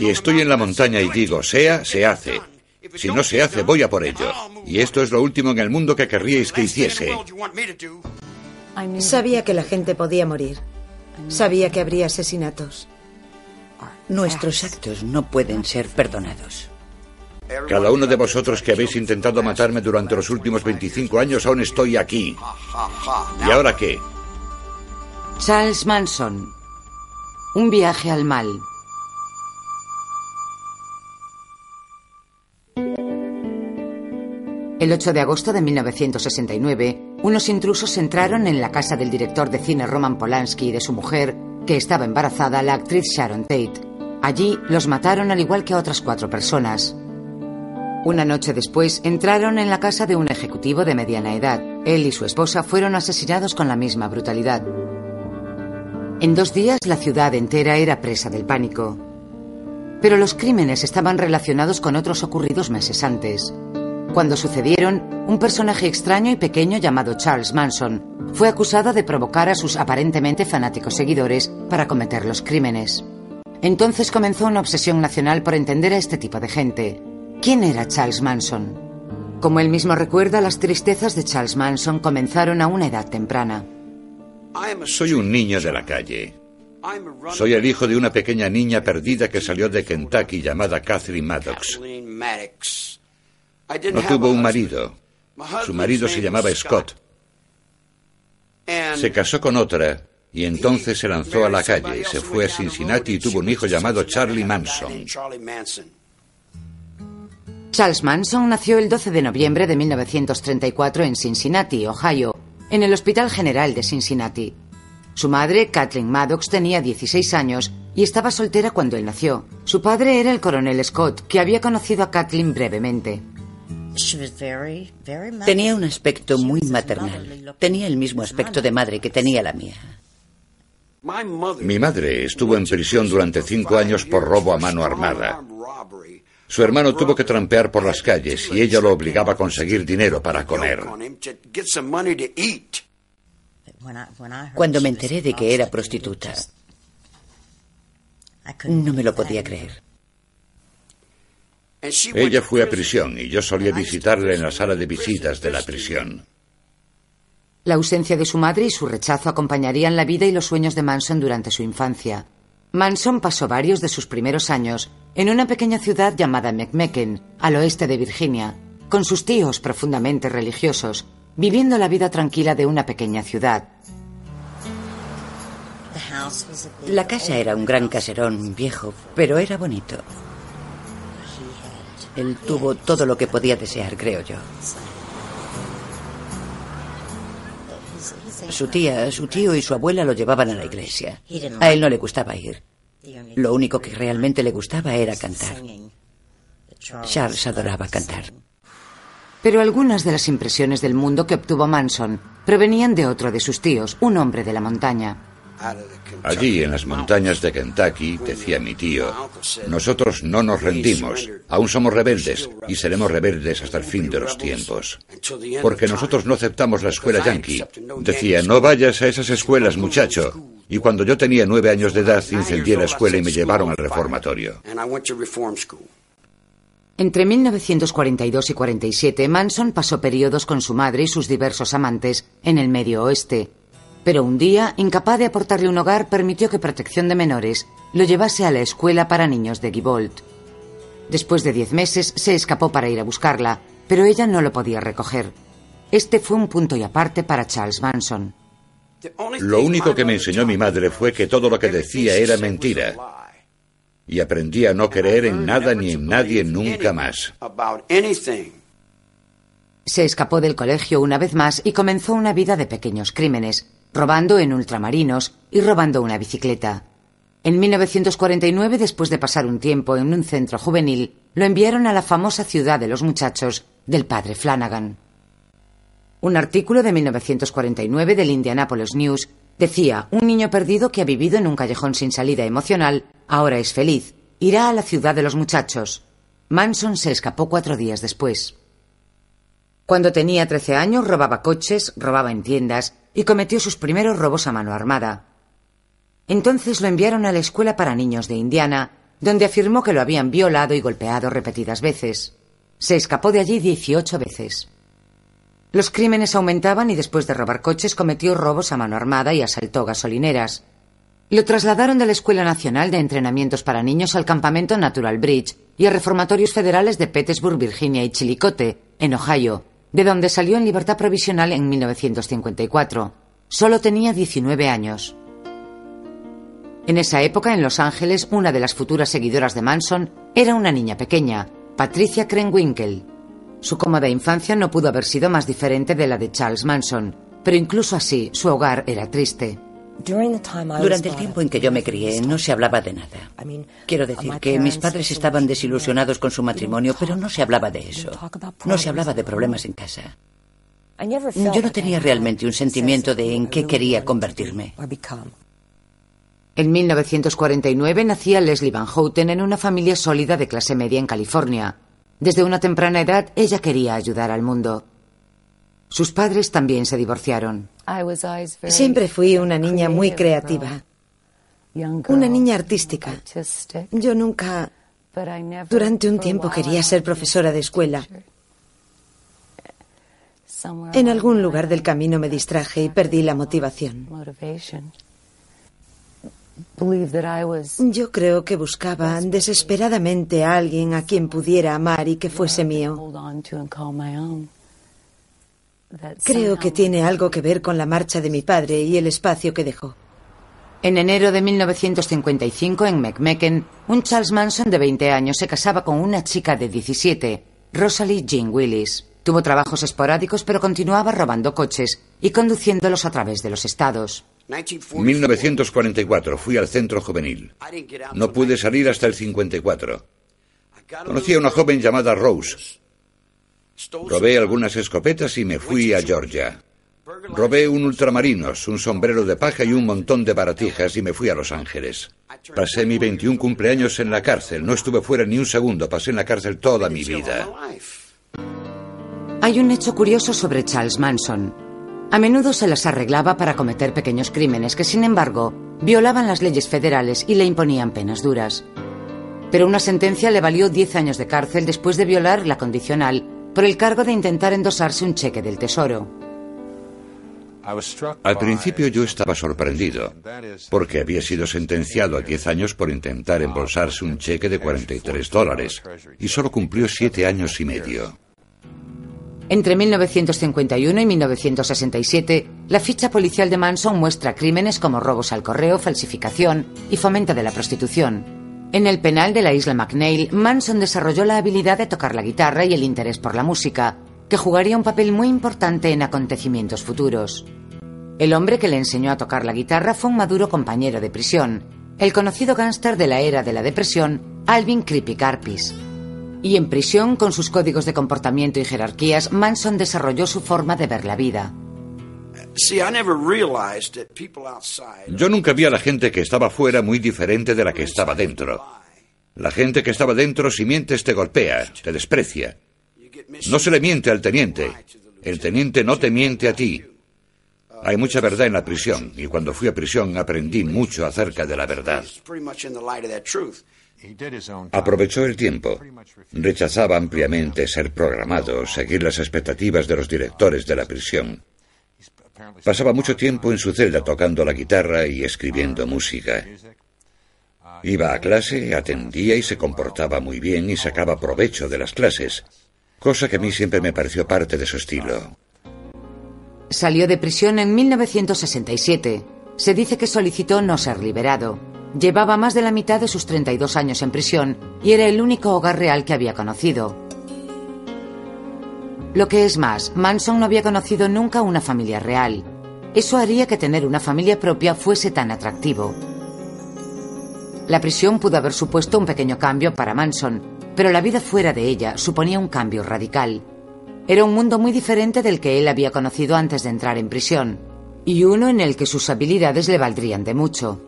Si estoy en la montaña y digo sea, se hace. Si no se hace, voy a por ello. Y esto es lo último en el mundo que querríais que hiciese. Sabía que la gente podía morir. Sabía que habría asesinatos. Nuestros actos no pueden ser perdonados. Cada uno de vosotros que habéis intentado matarme durante los últimos 25 años aún estoy aquí. ¿Y ahora qué? Charles Manson. Un viaje al mal. El 8 de agosto de 1969, unos intrusos entraron en la casa del director de cine Roman Polanski y de su mujer, que estaba embarazada, la actriz Sharon Tate. Allí los mataron al igual que a otras cuatro personas. Una noche después entraron en la casa de un ejecutivo de mediana edad. Él y su esposa fueron asesinados con la misma brutalidad. En dos días la ciudad entera era presa del pánico. Pero los crímenes estaban relacionados con otros ocurridos meses antes. Cuando sucedieron, un personaje extraño y pequeño llamado Charles Manson fue acusado de provocar a sus aparentemente fanáticos seguidores para cometer los crímenes. Entonces comenzó una obsesión nacional por entender a este tipo de gente. ¿Quién era Charles Manson? Como él mismo recuerda, las tristezas de Charles Manson comenzaron a una edad temprana. Soy un niño de la calle. Soy el hijo de una pequeña niña perdida que salió de Kentucky llamada Catherine Maddox. No tuvo un marido. Su marido se llamaba Scott. Se casó con otra y entonces se lanzó a la calle, se fue a Cincinnati y tuvo un hijo llamado Charlie Manson. Charles Manson nació el 12 de noviembre de 1934 en Cincinnati, Ohio, en el Hospital General de Cincinnati. Su madre, Kathleen Maddox, tenía 16 años y estaba soltera cuando él nació. Su padre era el coronel Scott, que había conocido a Kathleen brevemente. Tenía un aspecto muy maternal. Tenía el mismo aspecto de madre que tenía la mía. Mi madre estuvo en prisión durante cinco años por robo a mano armada. Su hermano tuvo que trampear por las calles y ella lo obligaba a conseguir dinero para comer. Cuando me enteré de que era prostituta, no me lo podía creer. Ella fue a prisión y yo solía visitarla en la sala de visitas de la prisión. La ausencia de su madre y su rechazo acompañarían la vida y los sueños de Manson durante su infancia. Manson pasó varios de sus primeros años en una pequeña ciudad llamada McMecken, al oeste de Virginia, con sus tíos profundamente religiosos, viviendo la vida tranquila de una pequeña ciudad. La casa era un gran caserón viejo, pero era bonito. Él tuvo todo lo que podía desear, creo yo. Su tía, su tío y su abuela lo llevaban a la iglesia. A él no le gustaba ir. Lo único que realmente le gustaba era cantar. Charles adoraba cantar. Pero algunas de las impresiones del mundo que obtuvo Manson provenían de otro de sus tíos, un hombre de la montaña. Allí, en las montañas de Kentucky, decía mi tío, nosotros no nos rendimos, aún somos rebeldes y seremos rebeldes hasta el fin de los tiempos. Porque nosotros no aceptamos la escuela yankee. Decía, no vayas a esas escuelas, muchacho. Y cuando yo tenía nueve años de edad, incendié la escuela y me llevaron al reformatorio. Entre 1942 y 47, Manson pasó periodos con su madre y sus diversos amantes en el Medio Oeste, pero un día, incapaz de aportarle un hogar, permitió que Protección de Menores lo llevase a la escuela para niños de Gibolt. Después de diez meses, se escapó para ir a buscarla, pero ella no lo podía recoger. Este fue un punto y aparte para Charles Manson. Lo único que me enseñó mi madre fue que todo lo que decía era mentira. Y aprendí a no creer en nada ni en nadie nunca más. Se escapó del colegio una vez más y comenzó una vida de pequeños crímenes, robando en ultramarinos y robando una bicicleta. En 1949, después de pasar un tiempo en un centro juvenil, lo enviaron a la famosa ciudad de los muchachos del padre Flanagan. Un artículo de 1949 del Indianapolis News decía, un niño perdido que ha vivido en un callejón sin salida emocional, ahora es feliz, irá a la ciudad de los muchachos. Manson se escapó cuatro días después. Cuando tenía 13 años robaba coches, robaba en tiendas y cometió sus primeros robos a mano armada. Entonces lo enviaron a la escuela para niños de Indiana, donde afirmó que lo habían violado y golpeado repetidas veces. Se escapó de allí 18 veces. Los crímenes aumentaban y después de robar coches cometió robos a mano armada y asaltó gasolineras. Lo trasladaron de la Escuela Nacional de Entrenamientos para Niños al campamento Natural Bridge y a reformatorios federales de Petersburg, Virginia y Chillicothe, en Ohio, de donde salió en libertad provisional en 1954. Solo tenía 19 años. En esa época, en Los Ángeles, una de las futuras seguidoras de Manson era una niña pequeña, Patricia Krenwinkel. Su cómoda infancia no pudo haber sido más diferente de la de Charles Manson, pero incluso así su hogar era triste. Durante el tiempo en que yo me crié no se hablaba de nada. Quiero decir que mis padres estaban desilusionados con su matrimonio, pero no se hablaba de eso. No se hablaba de problemas en casa. Yo no tenía realmente un sentimiento de en qué quería convertirme. En 1949 nacía Leslie Van Houten en una familia sólida de clase media en California. Desde una temprana edad ella quería ayudar al mundo. Sus padres también se divorciaron. Siempre fui una niña muy creativa, una niña artística. Yo nunca, durante un tiempo, quería ser profesora de escuela. En algún lugar del camino me distraje y perdí la motivación. Yo creo que buscaba desesperadamente a alguien a quien pudiera amar y que fuese mío. Creo que tiene algo que ver con la marcha de mi padre y el espacio que dejó. En enero de 1955, en McMecken, un Charles Manson de 20 años se casaba con una chica de 17, Rosalie Jean Willis. Tuvo trabajos esporádicos, pero continuaba robando coches y conduciéndolos a través de los estados. 1944 fui al centro juvenil. No pude salir hasta el 54. Conocí a una joven llamada Rose. Robé algunas escopetas y me fui a Georgia. Robé un ultramarinos, un sombrero de paja y un montón de baratijas y me fui a Los Ángeles. Pasé mi 21 cumpleaños en la cárcel. No estuve fuera ni un segundo. Pasé en la cárcel toda mi vida. Hay un hecho curioso sobre Charles Manson. A menudo se las arreglaba para cometer pequeños crímenes que, sin embargo, violaban las leyes federales y le imponían penas duras. Pero una sentencia le valió 10 años de cárcel después de violar la condicional por el cargo de intentar endosarse un cheque del Tesoro. Al principio yo estaba sorprendido, porque había sido sentenciado a 10 años por intentar embolsarse un cheque de 43 dólares, y solo cumplió 7 años y medio. Entre 1951 y 1967, la ficha policial de Manson muestra crímenes como robos al correo, falsificación y fomento de la prostitución. En el penal de la isla McNeil, Manson desarrolló la habilidad de tocar la guitarra y el interés por la música, que jugaría un papel muy importante en acontecimientos futuros. El hombre que le enseñó a tocar la guitarra fue un maduro compañero de prisión, el conocido gángster de la era de la depresión, Alvin Creepy Carpis. Y en prisión, con sus códigos de comportamiento y jerarquías, Manson desarrolló su forma de ver la vida. Yo nunca vi a la gente que estaba fuera muy diferente de la que estaba dentro. La gente que estaba dentro, si mientes, te golpea, te desprecia. No se le miente al teniente. El teniente no te miente a ti. Hay mucha verdad en la prisión, y cuando fui a prisión aprendí mucho acerca de la verdad. Aprovechó el tiempo. Rechazaba ampliamente ser programado, seguir las expectativas de los directores de la prisión. Pasaba mucho tiempo en su celda tocando la guitarra y escribiendo música. Iba a clase, atendía y se comportaba muy bien y sacaba provecho de las clases, cosa que a mí siempre me pareció parte de su estilo. Salió de prisión en 1967. Se dice que solicitó no ser liberado. Llevaba más de la mitad de sus 32 años en prisión y era el único hogar real que había conocido. Lo que es más, Manson no había conocido nunca una familia real. Eso haría que tener una familia propia fuese tan atractivo. La prisión pudo haber supuesto un pequeño cambio para Manson, pero la vida fuera de ella suponía un cambio radical. Era un mundo muy diferente del que él había conocido antes de entrar en prisión, y uno en el que sus habilidades le valdrían de mucho.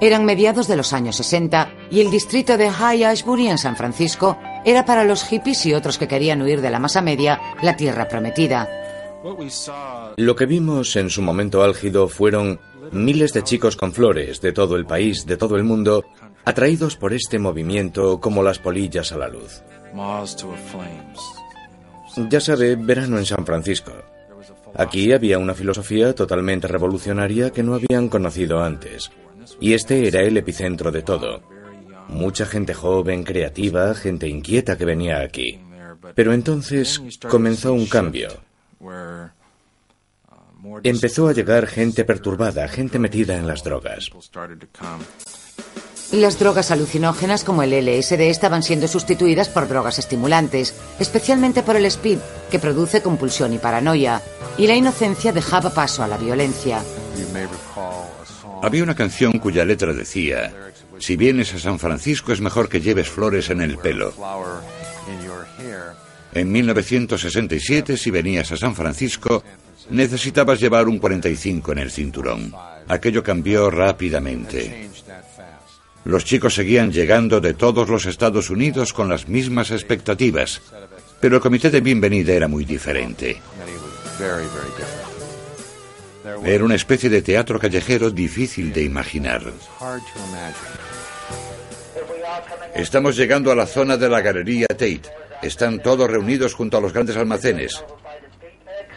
Eran mediados de los años 60 y el distrito de High Ashbury en San Francisco era para los hippies y otros que querían huir de la masa media la tierra prometida. Lo que vimos en su momento álgido fueron miles de chicos con flores de todo el país, de todo el mundo, atraídos por este movimiento como las polillas a la luz. Ya sabe, verano en San Francisco. Aquí había una filosofía totalmente revolucionaria que no habían conocido antes. Y este era el epicentro de todo. Mucha gente joven, creativa, gente inquieta que venía aquí. Pero entonces comenzó un cambio. Empezó a llegar gente perturbada, gente metida en las drogas. Las drogas alucinógenas como el LSD estaban siendo sustituidas por drogas estimulantes, especialmente por el speed, que produce compulsión y paranoia, y la inocencia dejaba paso a la violencia. Había una canción cuya letra decía, si vienes a San Francisco es mejor que lleves flores en el pelo. En 1967, si venías a San Francisco, necesitabas llevar un 45 en el cinturón. Aquello cambió rápidamente. Los chicos seguían llegando de todos los Estados Unidos con las mismas expectativas, pero el comité de bienvenida era muy diferente. Era una especie de teatro callejero difícil de imaginar. Estamos llegando a la zona de la galería Tate. Están todos reunidos junto a los grandes almacenes.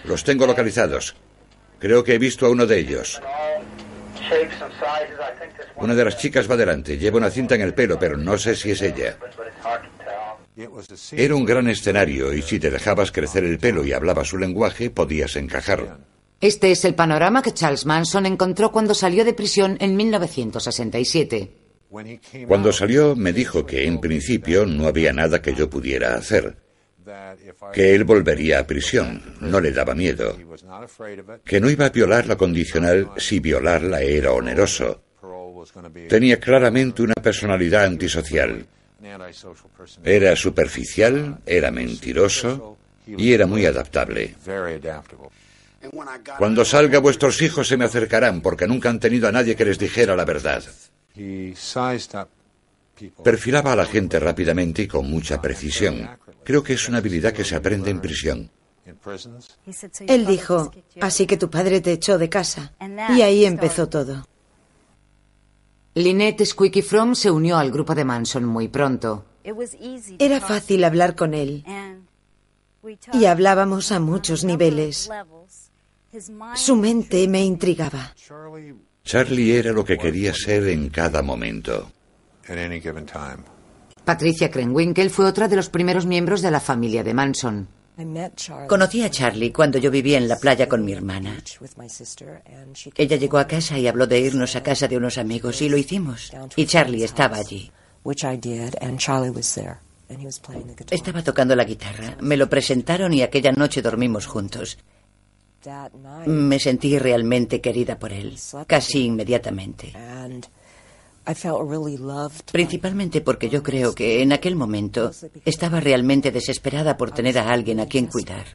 Los tengo localizados. Creo que he visto a uno de ellos. Una de las chicas va delante. Lleva una cinta en el pelo, pero no sé si es ella. Era un gran escenario y si te dejabas crecer el pelo y hablabas su lenguaje, podías encajar. Este es el panorama que Charles Manson encontró cuando salió de prisión en 1967. Cuando salió me dijo que en principio no había nada que yo pudiera hacer, que él volvería a prisión, no le daba miedo, que no iba a violar la condicional si violarla era oneroso. Tenía claramente una personalidad antisocial. Era superficial, era mentiroso y era muy adaptable. Cuando salga vuestros hijos se me acercarán porque nunca han tenido a nadie que les dijera la verdad. Perfilaba a la gente rápidamente y con mucha precisión. Creo que es una habilidad que se aprende en prisión. Él dijo, así que tu padre te echó de casa. Y ahí empezó todo. Lynette Squeaky From se unió al grupo de Manson muy pronto. Era fácil hablar con él. Y hablábamos a muchos niveles. Su mente me intrigaba. Charlie era lo que quería ser en cada momento. Patricia Krenwinkel fue otra de los primeros miembros de la familia de Manson. Conocí a Charlie cuando yo vivía en la playa con mi hermana. Ella llegó a casa y habló de irnos a casa de unos amigos y lo hicimos. Y Charlie estaba allí. Estaba tocando la guitarra. Me lo presentaron y aquella noche dormimos juntos. Me sentí realmente querida por él, casi inmediatamente. Principalmente porque yo creo que en aquel momento estaba realmente desesperada por tener a alguien a quien cuidar.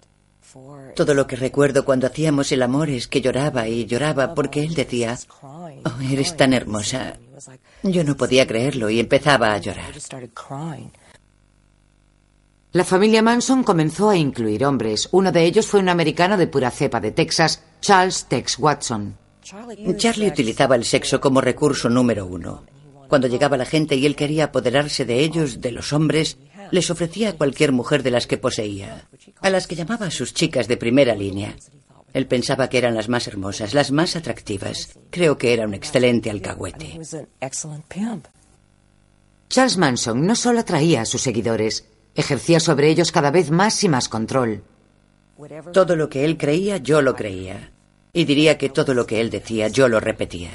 Todo lo que recuerdo cuando hacíamos el amor es que lloraba y lloraba porque él decía, oh, eres tan hermosa. Yo no podía creerlo y empezaba a llorar. La familia Manson comenzó a incluir hombres. Uno de ellos fue un americano de pura cepa de Texas, Charles Tex Watson. Charlie utilizaba el sexo como recurso número uno. Cuando llegaba la gente y él quería apoderarse de ellos, de los hombres, les ofrecía a cualquier mujer de las que poseía, a las que llamaba sus chicas de primera línea. Él pensaba que eran las más hermosas, las más atractivas. Creo que era un excelente alcahuete. Charles Manson no solo atraía a sus seguidores, Ejercía sobre ellos cada vez más y más control. Todo lo que él creía, yo lo creía. Y diría que todo lo que él decía, yo lo repetía.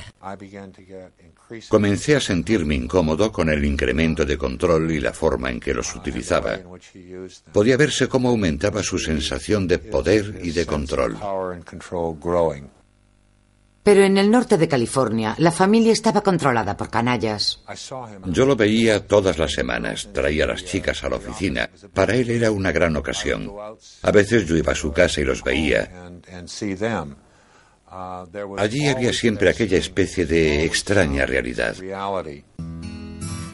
Comencé a sentirme incómodo con el incremento de control y la forma en que los utilizaba. Podía verse cómo aumentaba su sensación de poder y de control. Pero en el norte de California, la familia estaba controlada por canallas. Yo lo veía todas las semanas, traía a las chicas a la oficina. Para él era una gran ocasión. A veces yo iba a su casa y los veía. Allí había siempre aquella especie de extraña realidad.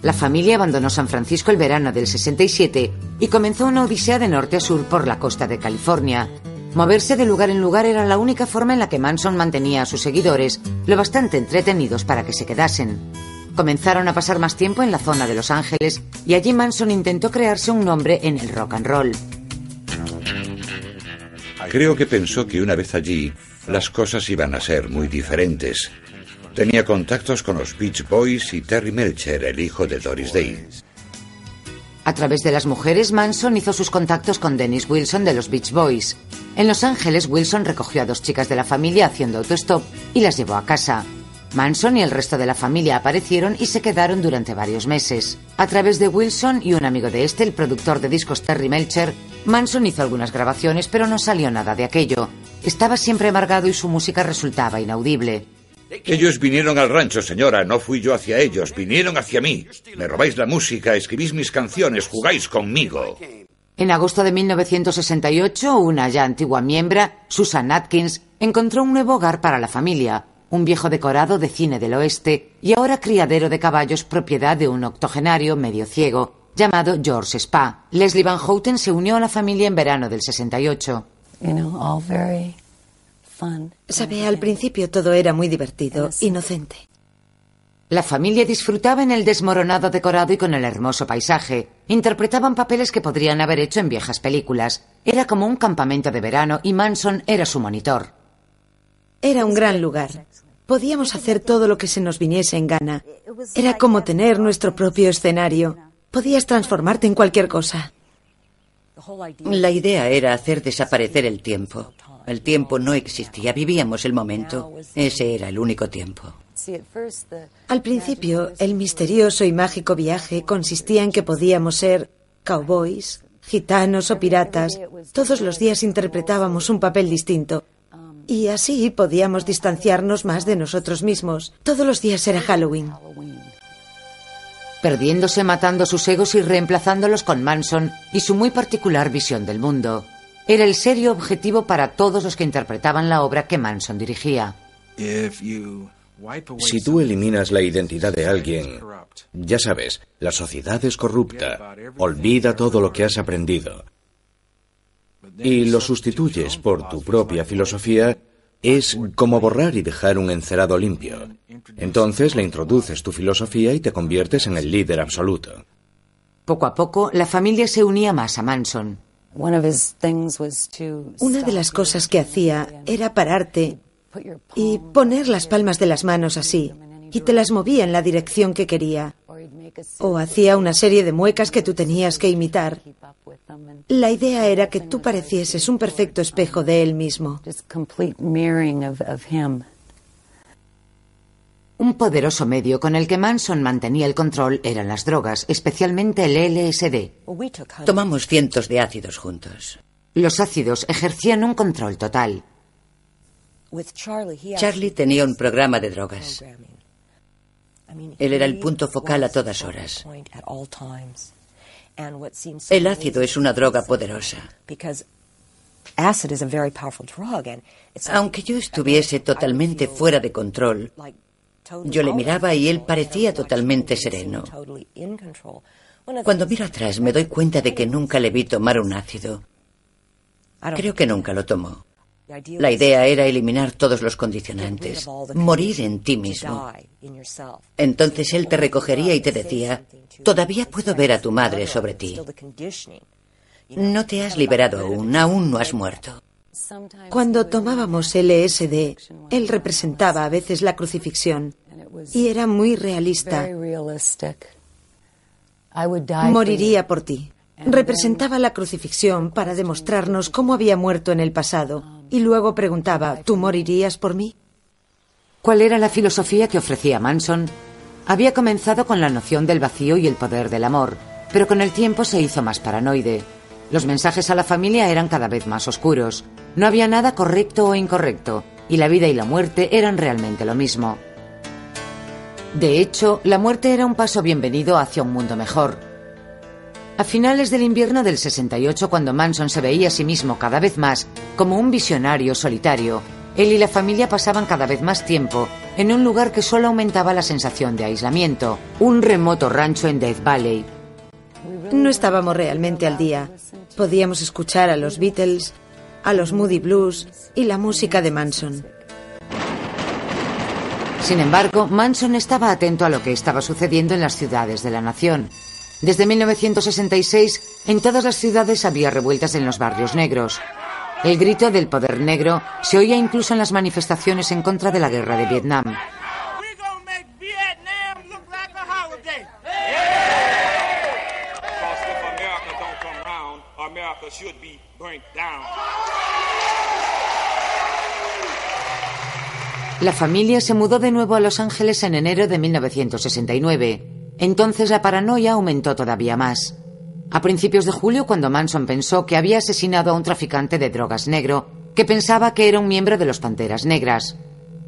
La familia abandonó San Francisco el verano del 67 y comenzó una odisea de norte a sur por la costa de California. Moverse de lugar en lugar era la única forma en la que Manson mantenía a sus seguidores lo bastante entretenidos para que se quedasen. Comenzaron a pasar más tiempo en la zona de Los Ángeles y allí Manson intentó crearse un nombre en el rock and roll. Creo que pensó que una vez allí las cosas iban a ser muy diferentes. Tenía contactos con los Beach Boys y Terry Melcher, el hijo de Doris Day. A través de las mujeres, Manson hizo sus contactos con Dennis Wilson de los Beach Boys. En Los Ángeles, Wilson recogió a dos chicas de la familia haciendo autostop y las llevó a casa. Manson y el resto de la familia aparecieron y se quedaron durante varios meses. A través de Wilson y un amigo de este, el productor de discos Terry Melcher, Manson hizo algunas grabaciones, pero no salió nada de aquello. Estaba siempre amargado y su música resultaba inaudible. Ellos vinieron al rancho, señora. No fui yo hacia ellos. Vinieron hacia mí. Me robáis la música, escribís mis canciones, jugáis conmigo. En agosto de 1968, una ya antigua miembro, Susan Atkins, encontró un nuevo hogar para la familia, un viejo decorado de cine del oeste y ahora criadero de caballos propiedad de un octogenario medio ciego llamado George Spa. Leslie Van Houten se unió a la familia en verano del 68. Sabe, al principio todo era muy divertido, inocente. La familia disfrutaba en el desmoronado decorado y con el hermoso paisaje. Interpretaban papeles que podrían haber hecho en viejas películas. Era como un campamento de verano y Manson era su monitor. Era un gran lugar. Podíamos hacer todo lo que se nos viniese en gana. Era como tener nuestro propio escenario. Podías transformarte en cualquier cosa. La idea era hacer desaparecer el tiempo. El tiempo no existía, vivíamos el momento. Ese era el único tiempo. Al principio, el misterioso y mágico viaje consistía en que podíamos ser cowboys, gitanos o piratas. Todos los días interpretábamos un papel distinto. Y así podíamos distanciarnos más de nosotros mismos. Todos los días era Halloween. Perdiéndose, matando sus egos y reemplazándolos con Manson y su muy particular visión del mundo. Era el serio objetivo para todos los que interpretaban la obra que Manson dirigía. Si tú eliminas la identidad de alguien, ya sabes, la sociedad es corrupta. Olvida todo lo que has aprendido y lo sustituyes por tu propia filosofía, es como borrar y dejar un encerado limpio. Entonces le introduces tu filosofía y te conviertes en el líder absoluto. Poco a poco, la familia se unía más a Manson. Una de las cosas que hacía era pararte y poner las palmas de las manos así, y te las movía en la dirección que quería. O hacía una serie de muecas que tú tenías que imitar. La idea era que tú parecieses un perfecto espejo de él mismo. Un poderoso medio con el que Manson mantenía el control eran las drogas, especialmente el LSD. Tomamos cientos de ácidos juntos. Los ácidos ejercían un control total. Charlie tenía un programa de drogas. Él era el punto focal a todas horas. El ácido es una droga poderosa. Aunque yo estuviese totalmente fuera de control, yo le miraba y él parecía totalmente sereno. Cuando miro atrás me doy cuenta de que nunca le vi tomar un ácido. Creo que nunca lo tomó. La idea era eliminar todos los condicionantes, morir en ti mismo. Entonces él te recogería y te decía, todavía puedo ver a tu madre sobre ti. No te has liberado aún, aún no has muerto. Cuando tomábamos LSD, él representaba a veces la crucifixión y era muy realista. Moriría por ti. Representaba la crucifixión para demostrarnos cómo había muerto en el pasado y luego preguntaba, ¿tú morirías por mí? ¿Cuál era la filosofía que ofrecía Manson? Había comenzado con la noción del vacío y el poder del amor, pero con el tiempo se hizo más paranoide. Los mensajes a la familia eran cada vez más oscuros. No había nada correcto o incorrecto, y la vida y la muerte eran realmente lo mismo. De hecho, la muerte era un paso bienvenido hacia un mundo mejor. A finales del invierno del 68, cuando Manson se veía a sí mismo cada vez más como un visionario solitario, él y la familia pasaban cada vez más tiempo en un lugar que solo aumentaba la sensación de aislamiento, un remoto rancho en Death Valley. No estábamos realmente al día. Podíamos escuchar a los Beatles, a los Moody Blues y la música de Manson. Sin embargo, Manson estaba atento a lo que estaba sucediendo en las ciudades de la nación. Desde 1966, en todas las ciudades había revueltas en los barrios negros. El grito del poder negro se oía incluso en las manifestaciones en contra de la guerra de Vietnam. La familia se mudó de nuevo a Los Ángeles en enero de 1969. Entonces la paranoia aumentó todavía más. A principios de julio, cuando Manson pensó que había asesinado a un traficante de drogas negro, que pensaba que era un miembro de los Panteras Negras.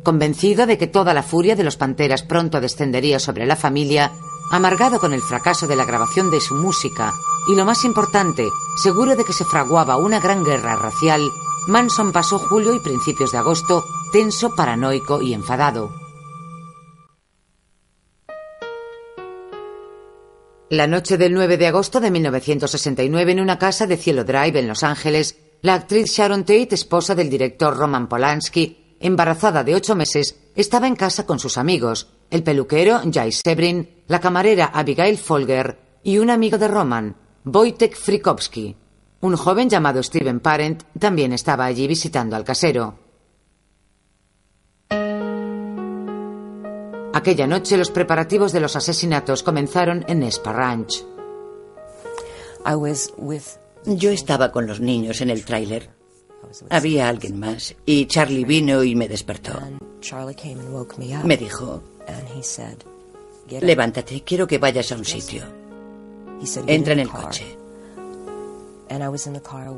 Convencido de que toda la furia de los Panteras pronto descendería sobre la familia, amargado con el fracaso de la grabación de su música y lo más importante, seguro de que se fraguaba una gran guerra racial, Manson pasó julio y principios de agosto tenso, paranoico y enfadado. La noche del 9 de agosto de 1969, en una casa de Cielo Drive en Los Ángeles, la actriz Sharon Tate, esposa del director Roman Polanski, embarazada de ocho meses, estaba en casa con sus amigos, el peluquero Jay Sebrin, la camarera Abigail Folger y un amigo de Roman, Wojtek Frikowski. Un joven llamado Steven Parent también estaba allí visitando al casero. Aquella noche los preparativos de los asesinatos comenzaron en Espa Ranch. Yo estaba con los niños en el tráiler. Había alguien más y Charlie vino y me despertó. Me dijo, levántate, quiero que vayas a un sitio. Entra en el coche.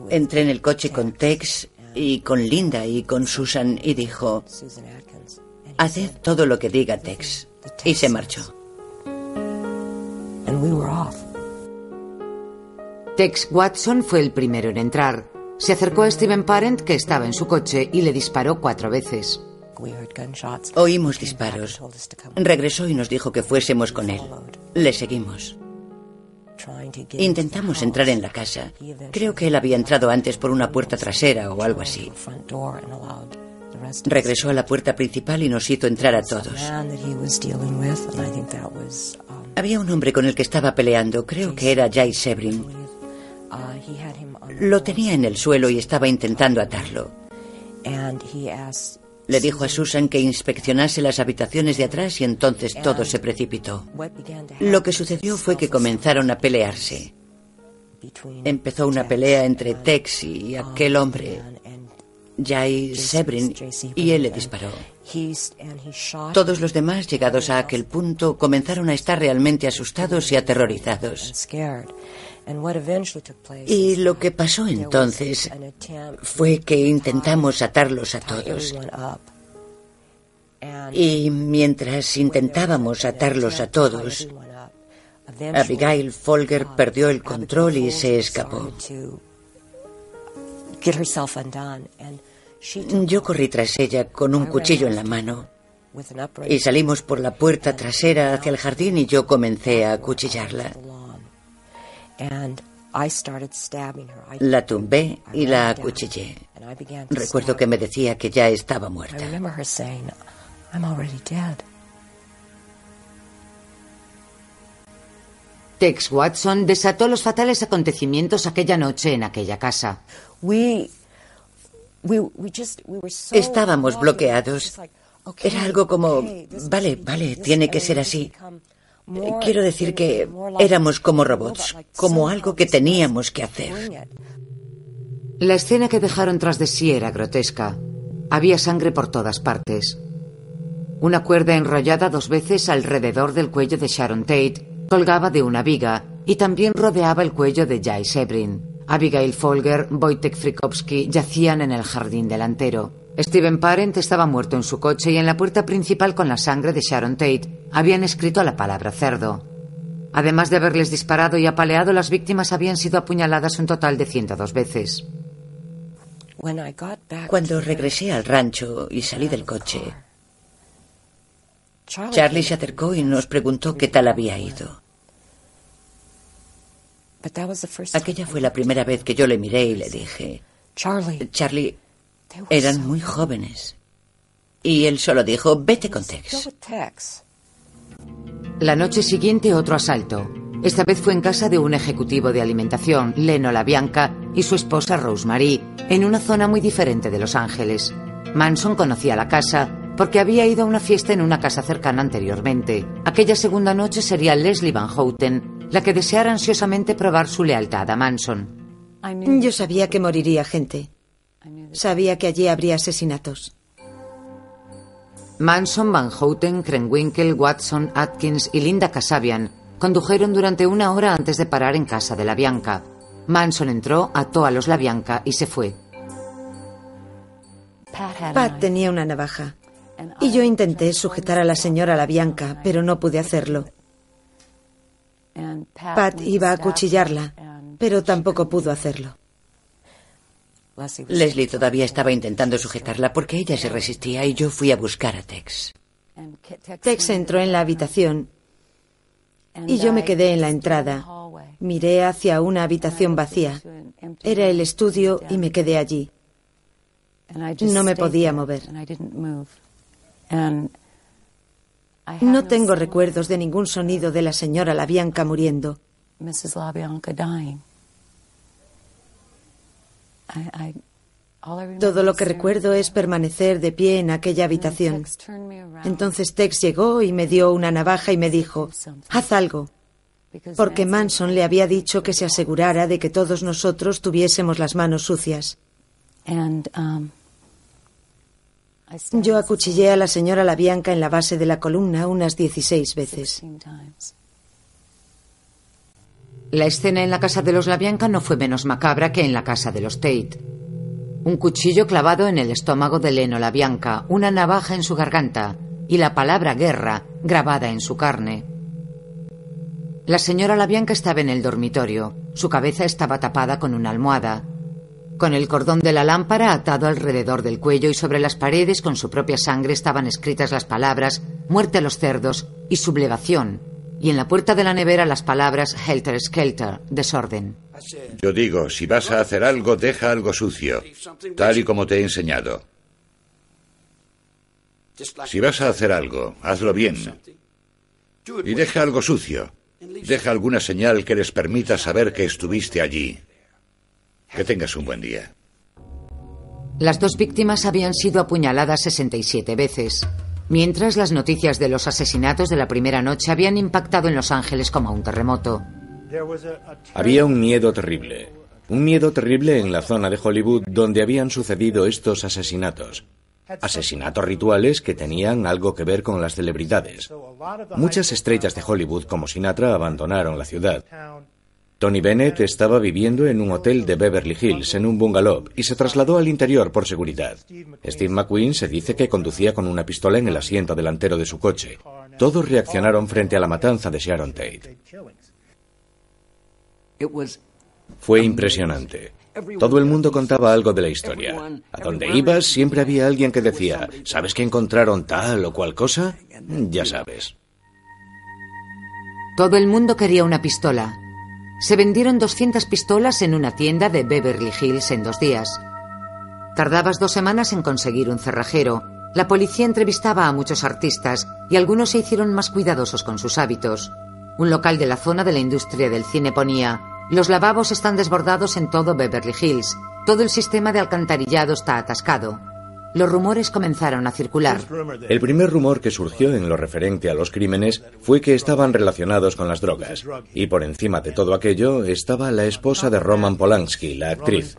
Entré en el coche con Tex y con Linda y con Susan y dijo, Haced todo lo que diga Tex. Y se marchó. Tex Watson fue el primero en entrar. Se acercó a Steven Parent, que estaba en su coche, y le disparó cuatro veces. Oímos disparos. Regresó y nos dijo que fuésemos con él. Le seguimos. Intentamos entrar en la casa. Creo que él había entrado antes por una puerta trasera o algo así. Regresó a la puerta principal y nos hizo entrar a todos. Había un hombre con el que estaba peleando, creo que era Jay Sebring. Lo tenía en el suelo y estaba intentando atarlo. Le dijo a Susan que inspeccionase las habitaciones de atrás y entonces todo se precipitó. Lo que sucedió fue que comenzaron a pelearse. Empezó una pelea entre Tex y aquel hombre. Jay Sebrin y él le disparó. Todos los demás, llegados a aquel punto, comenzaron a estar realmente asustados y aterrorizados. Y lo que pasó entonces fue que intentamos atarlos a todos. Y mientras intentábamos atarlos a todos, Abigail Folger perdió el control y se escapó. Yo corrí tras ella con un cuchillo en la mano y salimos por la puerta trasera hacia el jardín y yo comencé a acuchillarla. La tumbé y la acuchillé. Recuerdo que me decía que ya estaba muerta. Tex Watson desató los fatales acontecimientos aquella noche en aquella casa. Estábamos bloqueados. Era algo como, vale, vale, tiene que ser así. Quiero decir que éramos como robots, como algo que teníamos que hacer. La escena que dejaron tras de sí era grotesca. Había sangre por todas partes. Una cuerda enrollada dos veces alrededor del cuello de Sharon Tate colgaba de una viga y también rodeaba el cuello de Jai Sebrin. Abigail Folger, Wojtek Frikowski yacían en el jardín delantero. Steven Parent estaba muerto en su coche y en la puerta principal con la sangre de Sharon Tate habían escrito la palabra cerdo. Además de haberles disparado y apaleado, las víctimas habían sido apuñaladas un total de 102 veces. Cuando regresé al rancho y salí del coche, Charlie se acercó y nos preguntó qué tal había ido. Aquella fue la primera vez que yo le miré y le dije, Charlie, eran muy jóvenes. Y él solo dijo, vete con Tex. La noche siguiente otro asalto. Esta vez fue en casa de un ejecutivo de alimentación, Leno Bianca, y su esposa Rosemary, en una zona muy diferente de Los Ángeles. Manson conocía la casa porque había ido a una fiesta en una casa cercana anteriormente. Aquella segunda noche sería Leslie Van Houten la que deseara ansiosamente probar su lealtad a Manson. Yo sabía que moriría gente. Sabía que allí habría asesinatos. Manson, Van Houten, Krenwinkel, Watson, Atkins y Linda Casabian condujeron durante una hora antes de parar en casa de la Bianca. Manson entró, ató a los La Bianca y se fue. Pat tenía una navaja. Y yo intenté sujetar a la señora La Bianca, pero no pude hacerlo. Pat iba a cuchillarla, pero tampoco pudo hacerlo. Leslie todavía estaba intentando sujetarla porque ella se resistía y yo fui a buscar a Tex. Tex entró en la habitación y yo me quedé en la entrada. Miré hacia una habitación vacía. Era el estudio y me quedé allí. No me podía mover. No tengo recuerdos de ningún sonido de la señora Labianca muriendo. Todo lo que recuerdo es permanecer de pie en aquella habitación. Entonces Tex llegó y me dio una navaja y me dijo, haz algo, porque Manson le había dicho que se asegurara de que todos nosotros tuviésemos las manos sucias. Um, Yo acuchillé a la señora La Bianca en la base de la columna unas 16 veces. La escena en la casa de los Labianca no fue menos macabra que en la casa de los Tate. Un cuchillo clavado en el estómago de Leno Labianca, una navaja en su garganta y la palabra guerra grabada en su carne. La señora Labianca estaba en el dormitorio. Su cabeza estaba tapada con una almohada. Con el cordón de la lámpara atado alrededor del cuello y sobre las paredes con su propia sangre estaban escritas las palabras muerte a los cerdos y sublevación, y en la puerta de la nevera las palabras Helter Skelter, desorden. Yo digo, si vas a hacer algo, deja algo sucio, tal y como te he enseñado. Si vas a hacer algo, hazlo bien. Y deja algo sucio. Deja alguna señal que les permita saber que estuviste allí. Que tengas un buen día. Las dos víctimas habían sido apuñaladas 67 veces mientras las noticias de los asesinatos de la primera noche habían impactado en Los Ángeles como un terremoto. Había un miedo terrible, un miedo terrible en la zona de Hollywood donde habían sucedido estos asesinatos. Asesinatos rituales que tenían algo que ver con las celebridades. Muchas estrellas de Hollywood como Sinatra abandonaron la ciudad. Tony Bennett estaba viviendo en un hotel de Beverly Hills, en un bungalow, y se trasladó al interior por seguridad. Steve McQueen se dice que conducía con una pistola en el asiento delantero de su coche. Todos reaccionaron frente a la matanza de Sharon Tate. Fue impresionante. Todo el mundo contaba algo de la historia. A donde ibas siempre había alguien que decía, ¿sabes que encontraron tal o cual cosa? Ya sabes. Todo el mundo quería una pistola, se vendieron 200 pistolas en una tienda de Beverly Hills en dos días. Tardabas dos semanas en conseguir un cerrajero. La policía entrevistaba a muchos artistas y algunos se hicieron más cuidadosos con sus hábitos. Un local de la zona de la industria del cine ponía, los lavabos están desbordados en todo Beverly Hills. Todo el sistema de alcantarillado está atascado. Los rumores comenzaron a circular. El primer rumor que surgió en lo referente a los crímenes fue que estaban relacionados con las drogas. Y por encima de todo aquello estaba la esposa de Roman Polanski, la actriz.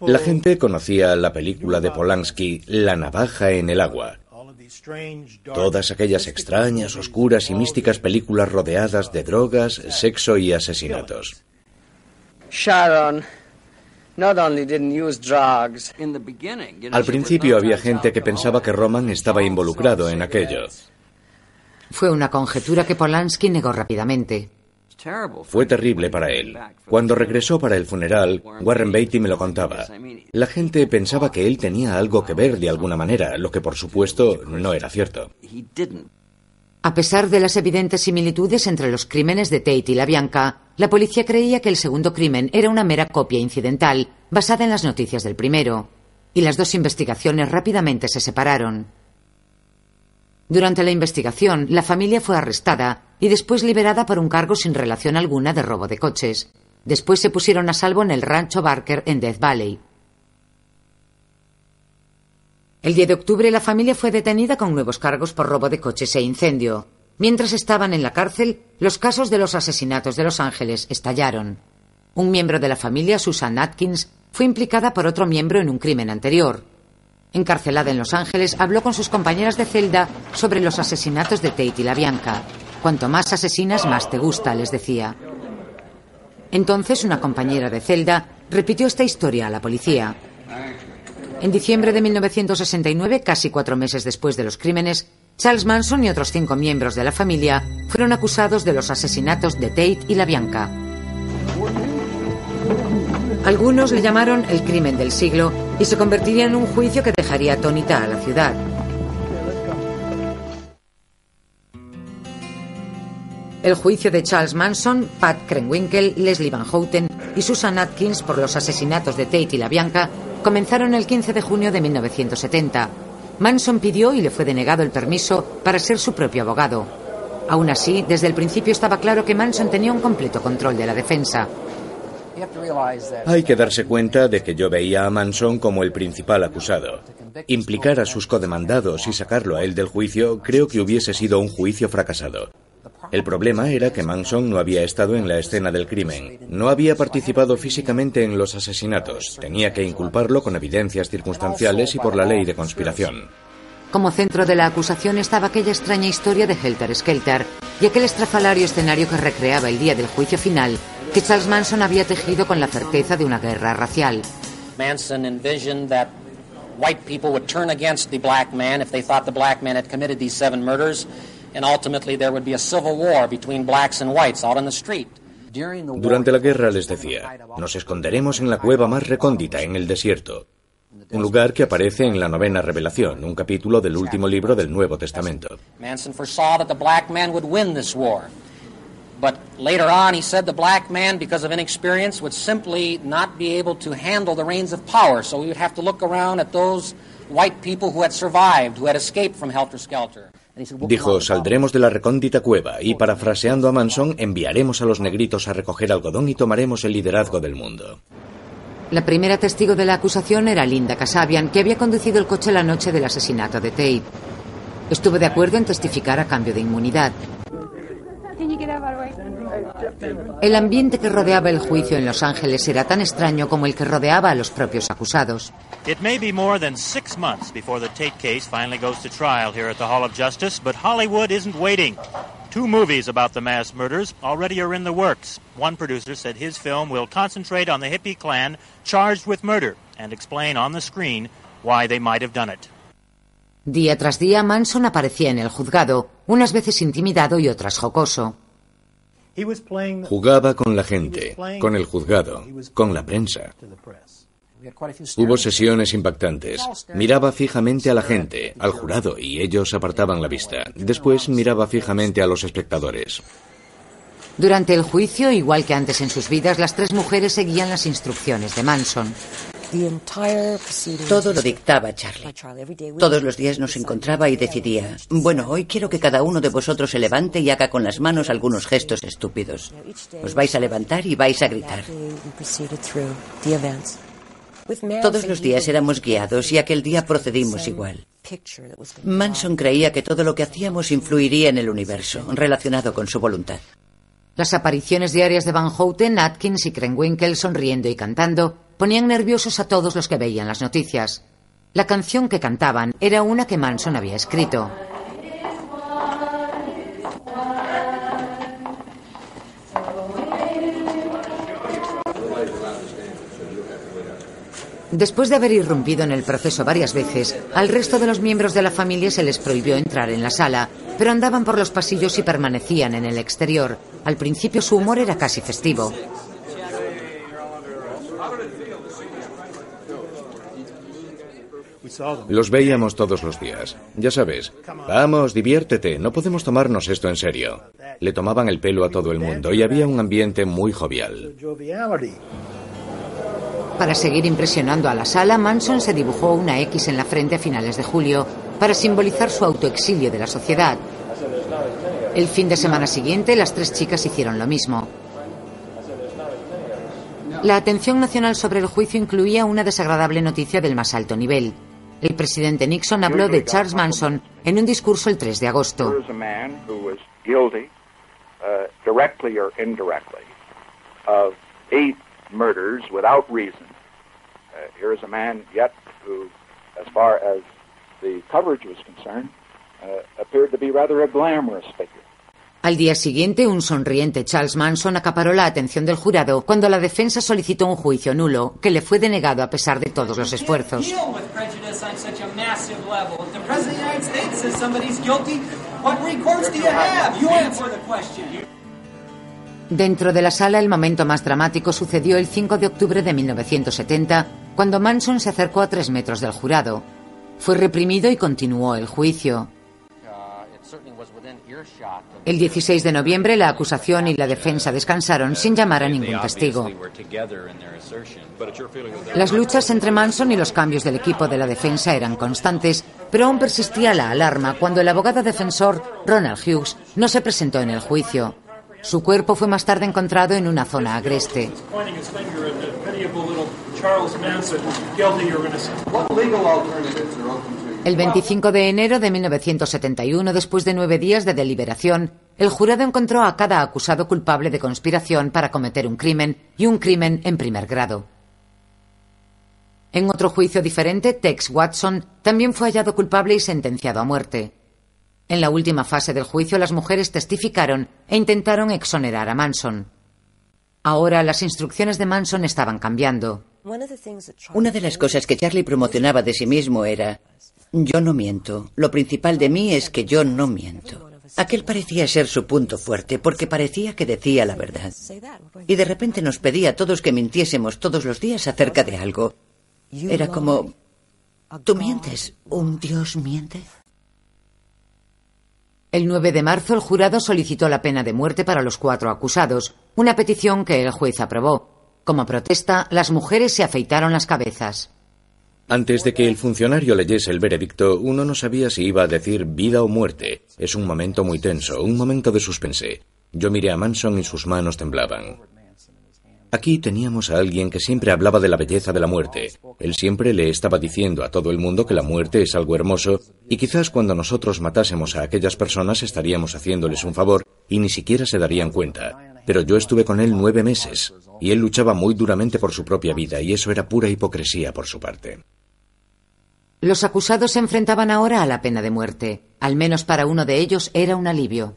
La gente conocía la película de Polanski, La navaja en el agua. Todas aquellas extrañas, oscuras y místicas películas rodeadas de drogas, sexo y asesinatos. Sharon al principio había gente que pensaba que Roman estaba involucrado en aquello. Fue una conjetura que Polanski negó rápidamente. Fue terrible para él. Cuando regresó para el funeral, Warren Beatty me lo contaba. La gente pensaba que él tenía algo que ver de alguna manera, lo que por supuesto no era cierto. A pesar de las evidentes similitudes entre los crímenes de Tate y la Bianca, la policía creía que el segundo crimen era una mera copia incidental, basada en las noticias del primero, y las dos investigaciones rápidamente se separaron. Durante la investigación, la familia fue arrestada y después liberada por un cargo sin relación alguna de robo de coches. Después se pusieron a salvo en el rancho Barker en Death Valley. El 10 de octubre la familia fue detenida con nuevos cargos por robo de coches e incendio. Mientras estaban en la cárcel, los casos de los asesinatos de Los Ángeles estallaron. Un miembro de la familia, Susan Atkins, fue implicada por otro miembro en un crimen anterior. Encarcelada en Los Ángeles, habló con sus compañeras de celda sobre los asesinatos de Tate y la Bianca. Cuanto más asesinas, más te gusta, les decía. Entonces una compañera de celda repitió esta historia a la policía. En diciembre de 1969, casi cuatro meses después de los crímenes, Charles Manson y otros cinco miembros de la familia fueron acusados de los asesinatos de Tate y la Bianca. Algunos le llamaron el crimen del siglo y se convertiría en un juicio que dejaría atónita a la ciudad. El juicio de Charles Manson, Pat Krenwinkel, Leslie Van Houten y Susan Atkins por los asesinatos de Tate y la Bianca comenzaron el 15 de junio de 1970. Manson pidió y le fue denegado el permiso para ser su propio abogado. Aún así, desde el principio estaba claro que Manson tenía un completo control de la defensa. Hay que darse cuenta de que yo veía a Manson como el principal acusado. Implicar a sus codemandados y sacarlo a él del juicio creo que hubiese sido un juicio fracasado. El problema era que Manson no había estado en la escena del crimen, no había participado físicamente en los asesinatos, tenía que inculparlo con evidencias circunstanciales y por la ley de conspiración. Como centro de la acusación estaba aquella extraña historia de Helter Skelter y aquel estrafalario escenario que recreaba el día del juicio final que Charles Manson había tejido con la certeza de una guerra racial. Manson envisioned that white people would turn against the black man if they thought the black man had committed these seven murders durante la guerra les decía, nos esconderemos en la cueva más recóndita en el desierto, un lugar que aparece en la novena revelación, un capítulo del último libro del Nuevo Testamento. Manson foresaw that the black man would win this war. But later on, he said the black man, because of inexperience, would simply not be able to handle the reins of power. So we would have to look around at those white people who had survived, who had escaped from Helter Skelter. Dijo, saldremos de la recóndita cueva y, parafraseando a Manson, enviaremos a los negritos a recoger algodón y tomaremos el liderazgo del mundo. La primera testigo de la acusación era Linda Casabian, que había conducido el coche la noche del asesinato de Tate. Estuvo de acuerdo en testificar a cambio de inmunidad. El ambiente que rodeaba el juicio en Los Ángeles era tan extraño como el que rodeaba a los propios acusados. It may be more than six months before the Tate case finally goes to trial here at the Hall of Justice, but Hollywood isn't waiting. Two movies about the mass murders already are in the works. One producer said his film will concentrate on the hippie clan charged with murder and explain on the screen why they might have done it. Día tras día, Manson aparecía en el juzgado, unas veces intimidado y otras jocoso. Jugaba con la gente, con el juzgado, con la prensa. Hubo sesiones impactantes. Miraba fijamente a la gente, al jurado, y ellos apartaban la vista. Después miraba fijamente a los espectadores. Durante el juicio, igual que antes en sus vidas, las tres mujeres seguían las instrucciones de Manson. Todo lo dictaba Charlie. Todos los días nos encontraba y decidía, bueno, hoy quiero que cada uno de vosotros se levante y haga con las manos algunos gestos estúpidos. Os vais a levantar y vais a gritar. Todos los días éramos guiados y aquel día procedimos igual. Manson creía que todo lo que hacíamos influiría en el universo, relacionado con su voluntad. Las apariciones diarias de Van Houten, Atkins y Krenwinkel sonriendo y cantando ponían nerviosos a todos los que veían las noticias. La canción que cantaban era una que Manson había escrito. Después de haber irrumpido en el proceso varias veces, al resto de los miembros de la familia se les prohibió entrar en la sala, pero andaban por los pasillos y permanecían en el exterior. Al principio su humor era casi festivo. Los veíamos todos los días. Ya sabes, vamos, diviértete, no podemos tomarnos esto en serio. Le tomaban el pelo a todo el mundo y había un ambiente muy jovial. Para seguir impresionando a la sala, Manson se dibujó una X en la frente a finales de julio para simbolizar su autoexilio de la sociedad. El fin de semana siguiente, las tres chicas hicieron lo mismo. La atención nacional sobre el juicio incluía una desagradable noticia del más alto nivel. El presidente Nixon habló de Charles Manson en un discurso el 3 de agosto. murders without reason. Here is a man yet who, as far as the coverage was concerned, uh, appeared to be rather a glamorous figure. Al día siguiente, un sonriente Charles Manson acaparó la atención del jurado cuando la defensa solicitó un juicio nulo, que le fue denegado a pesar de todos los esfuerzos. Dentro de la sala, el momento más dramático sucedió el 5 de octubre de 1970, cuando Manson se acercó a tres metros del jurado. Fue reprimido y continuó el juicio. El 16 de noviembre, la acusación y la defensa descansaron sin llamar a ningún testigo. Las luchas entre Manson y los cambios del equipo de la defensa eran constantes, pero aún persistía la alarma cuando el abogado defensor, Ronald Hughes, no se presentó en el juicio. Su cuerpo fue más tarde encontrado en una zona agreste. El 25 de enero de 1971, después de nueve días de deliberación, el jurado encontró a cada acusado culpable de conspiración para cometer un crimen y un crimen en primer grado. En otro juicio diferente, Tex Watson también fue hallado culpable y sentenciado a muerte. En la última fase del juicio, las mujeres testificaron e intentaron exonerar a Manson. Ahora las instrucciones de Manson estaban cambiando. Una de las cosas que Charlie promocionaba de sí mismo era, yo no miento. Lo principal de mí es que yo no miento. Aquel parecía ser su punto fuerte porque parecía que decía la verdad. Y de repente nos pedía a todos que mintiésemos todos los días acerca de algo. Era como, ¿tú mientes? ¿Un Dios miente? El 9 de marzo el jurado solicitó la pena de muerte para los cuatro acusados, una petición que el juez aprobó. Como protesta, las mujeres se afeitaron las cabezas. Antes de que el funcionario leyese el veredicto, uno no sabía si iba a decir vida o muerte. Es un momento muy tenso, un momento de suspense. Yo miré a Manson y sus manos temblaban. Aquí teníamos a alguien que siempre hablaba de la belleza de la muerte. Él siempre le estaba diciendo a todo el mundo que la muerte es algo hermoso y quizás cuando nosotros matásemos a aquellas personas estaríamos haciéndoles un favor y ni siquiera se darían cuenta. Pero yo estuve con él nueve meses y él luchaba muy duramente por su propia vida y eso era pura hipocresía por su parte. Los acusados se enfrentaban ahora a la pena de muerte. Al menos para uno de ellos era un alivio.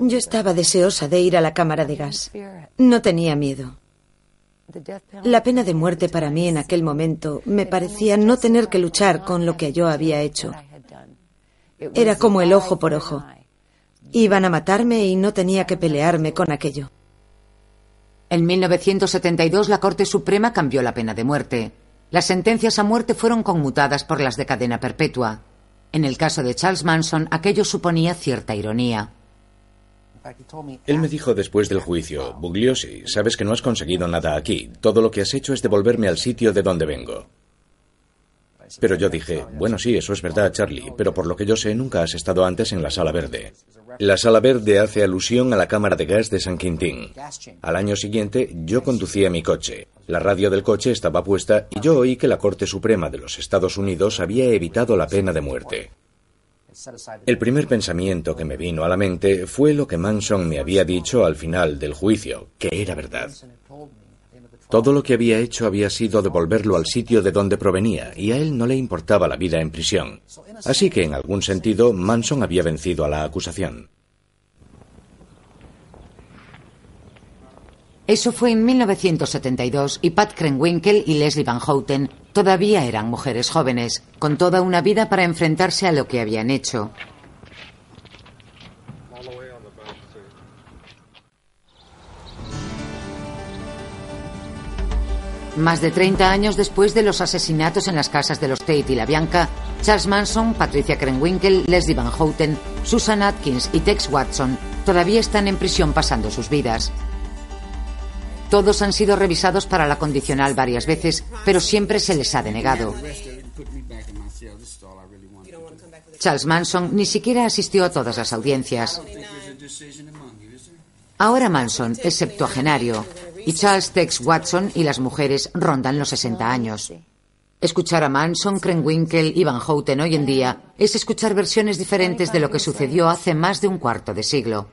Yo estaba deseosa de ir a la cámara de gas. No tenía miedo. La pena de muerte para mí en aquel momento me parecía no tener que luchar con lo que yo había hecho. Era como el ojo por ojo. Iban a matarme y no tenía que pelearme con aquello. En 1972 la Corte Suprema cambió la pena de muerte. Las sentencias a muerte fueron conmutadas por las de cadena perpetua. En el caso de Charles Manson, aquello suponía cierta ironía. Él me dijo después del juicio, Bugliosi, sabes que no has conseguido nada aquí. Todo lo que has hecho es devolverme al sitio de donde vengo. Pero yo dije, bueno, sí, eso es verdad, Charlie, pero por lo que yo sé, nunca has estado antes en la Sala Verde. La Sala Verde hace alusión a la cámara de gas de San Quintín. Al año siguiente, yo conducía mi coche. La radio del coche estaba puesta y yo oí que la Corte Suprema de los Estados Unidos había evitado la pena de muerte. El primer pensamiento que me vino a la mente fue lo que Manson me había dicho al final del juicio, que era verdad. Todo lo que había hecho había sido devolverlo al sitio de donde provenía, y a él no le importaba la vida en prisión. Así que, en algún sentido, Manson había vencido a la acusación. Eso fue en 1972 y Pat Krenwinkel y Leslie Van Houten todavía eran mujeres jóvenes, con toda una vida para enfrentarse a lo que habían hecho. Más de 30 años después de los asesinatos en las casas de los Tate y la Bianca, Charles Manson, Patricia Krenwinkel, Leslie Van Houten, Susan Atkins y Tex Watson todavía están en prisión pasando sus vidas. Todos han sido revisados para la condicional varias veces, pero siempre se les ha denegado. Charles Manson ni siquiera asistió a todas las audiencias. Ahora Manson es septuagenario y Charles Tex Watson y las mujeres rondan los 60 años. Escuchar a Manson, Krenwinkel y Van Houten hoy en día es escuchar versiones diferentes de lo que sucedió hace más de un cuarto de siglo.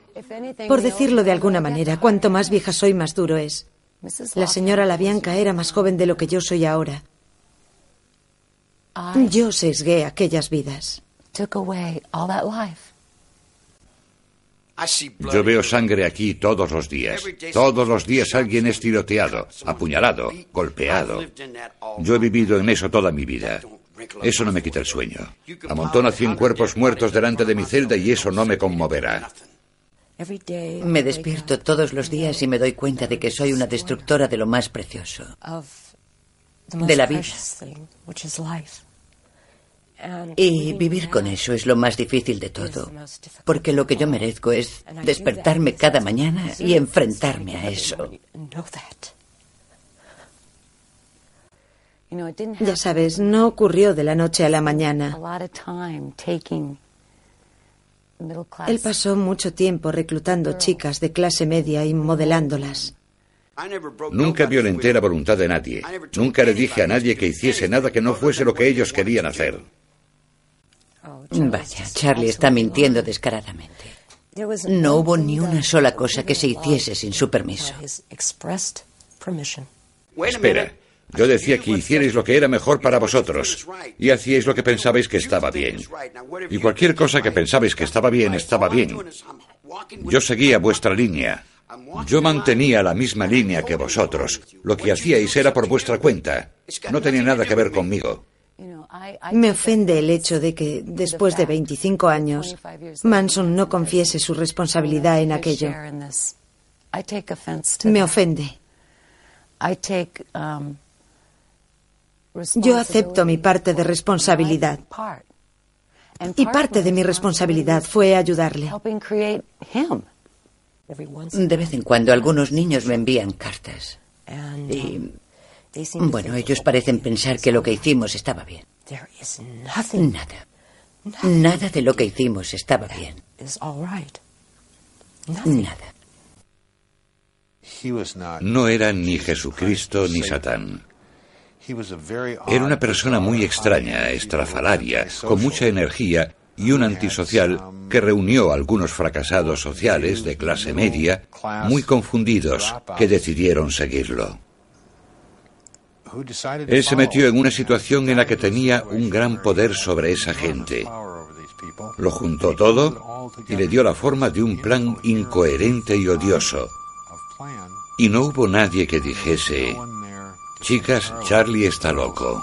Por decirlo de alguna manera, cuanto más vieja soy, más duro es. La señora Labianca era más joven de lo que yo soy ahora. Yo sesgué aquellas vidas. Yo veo sangre aquí todos los días. Todos los días alguien es tiroteado, apuñalado, golpeado. Yo he vivido en eso toda mi vida. Eso no me quita el sueño. Amontona cien cuerpos muertos delante de mi celda y eso no me conmoverá. Me despierto todos los días y me doy cuenta de que soy una destructora de lo más precioso, de la vida. Y vivir con eso es lo más difícil de todo, porque lo que yo merezco es despertarme cada mañana y enfrentarme a eso. Ya sabes, no ocurrió de la noche a la mañana. Él pasó mucho tiempo reclutando chicas de clase media y modelándolas. Nunca violenté la voluntad de nadie. Nunca le dije a nadie que hiciese nada que no fuese lo que ellos querían hacer. Vaya, Charlie está mintiendo descaradamente. No hubo ni una sola cosa que se hiciese sin su permiso. Espera, yo decía que hicierais lo que era mejor para vosotros y hacíais lo que pensabais que estaba bien. Y cualquier cosa que pensabais que estaba bien, estaba bien. Yo seguía vuestra línea. Yo mantenía la misma línea que vosotros. Lo que hacíais era por vuestra cuenta. No tenía nada que ver conmigo. Me ofende el hecho de que, después de 25 años, Manson no confiese su responsabilidad en aquello. Me ofende. Yo acepto mi parte de responsabilidad. Y parte de mi responsabilidad fue ayudarle. De vez en cuando algunos niños me envían cartas. Y bueno, ellos parecen pensar que lo que hicimos estaba bien. Nada. Nada de lo que hicimos estaba bien. Nada. No era ni Jesucristo ni Satán. Era una persona muy extraña, estrafalaria, con mucha energía y un antisocial que reunió a algunos fracasados sociales de clase media, muy confundidos, que decidieron seguirlo. Él se metió en una situación en la que tenía un gran poder sobre esa gente. Lo juntó todo y le dio la forma de un plan incoherente y odioso. Y no hubo nadie que dijese, chicas, Charlie está loco.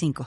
25.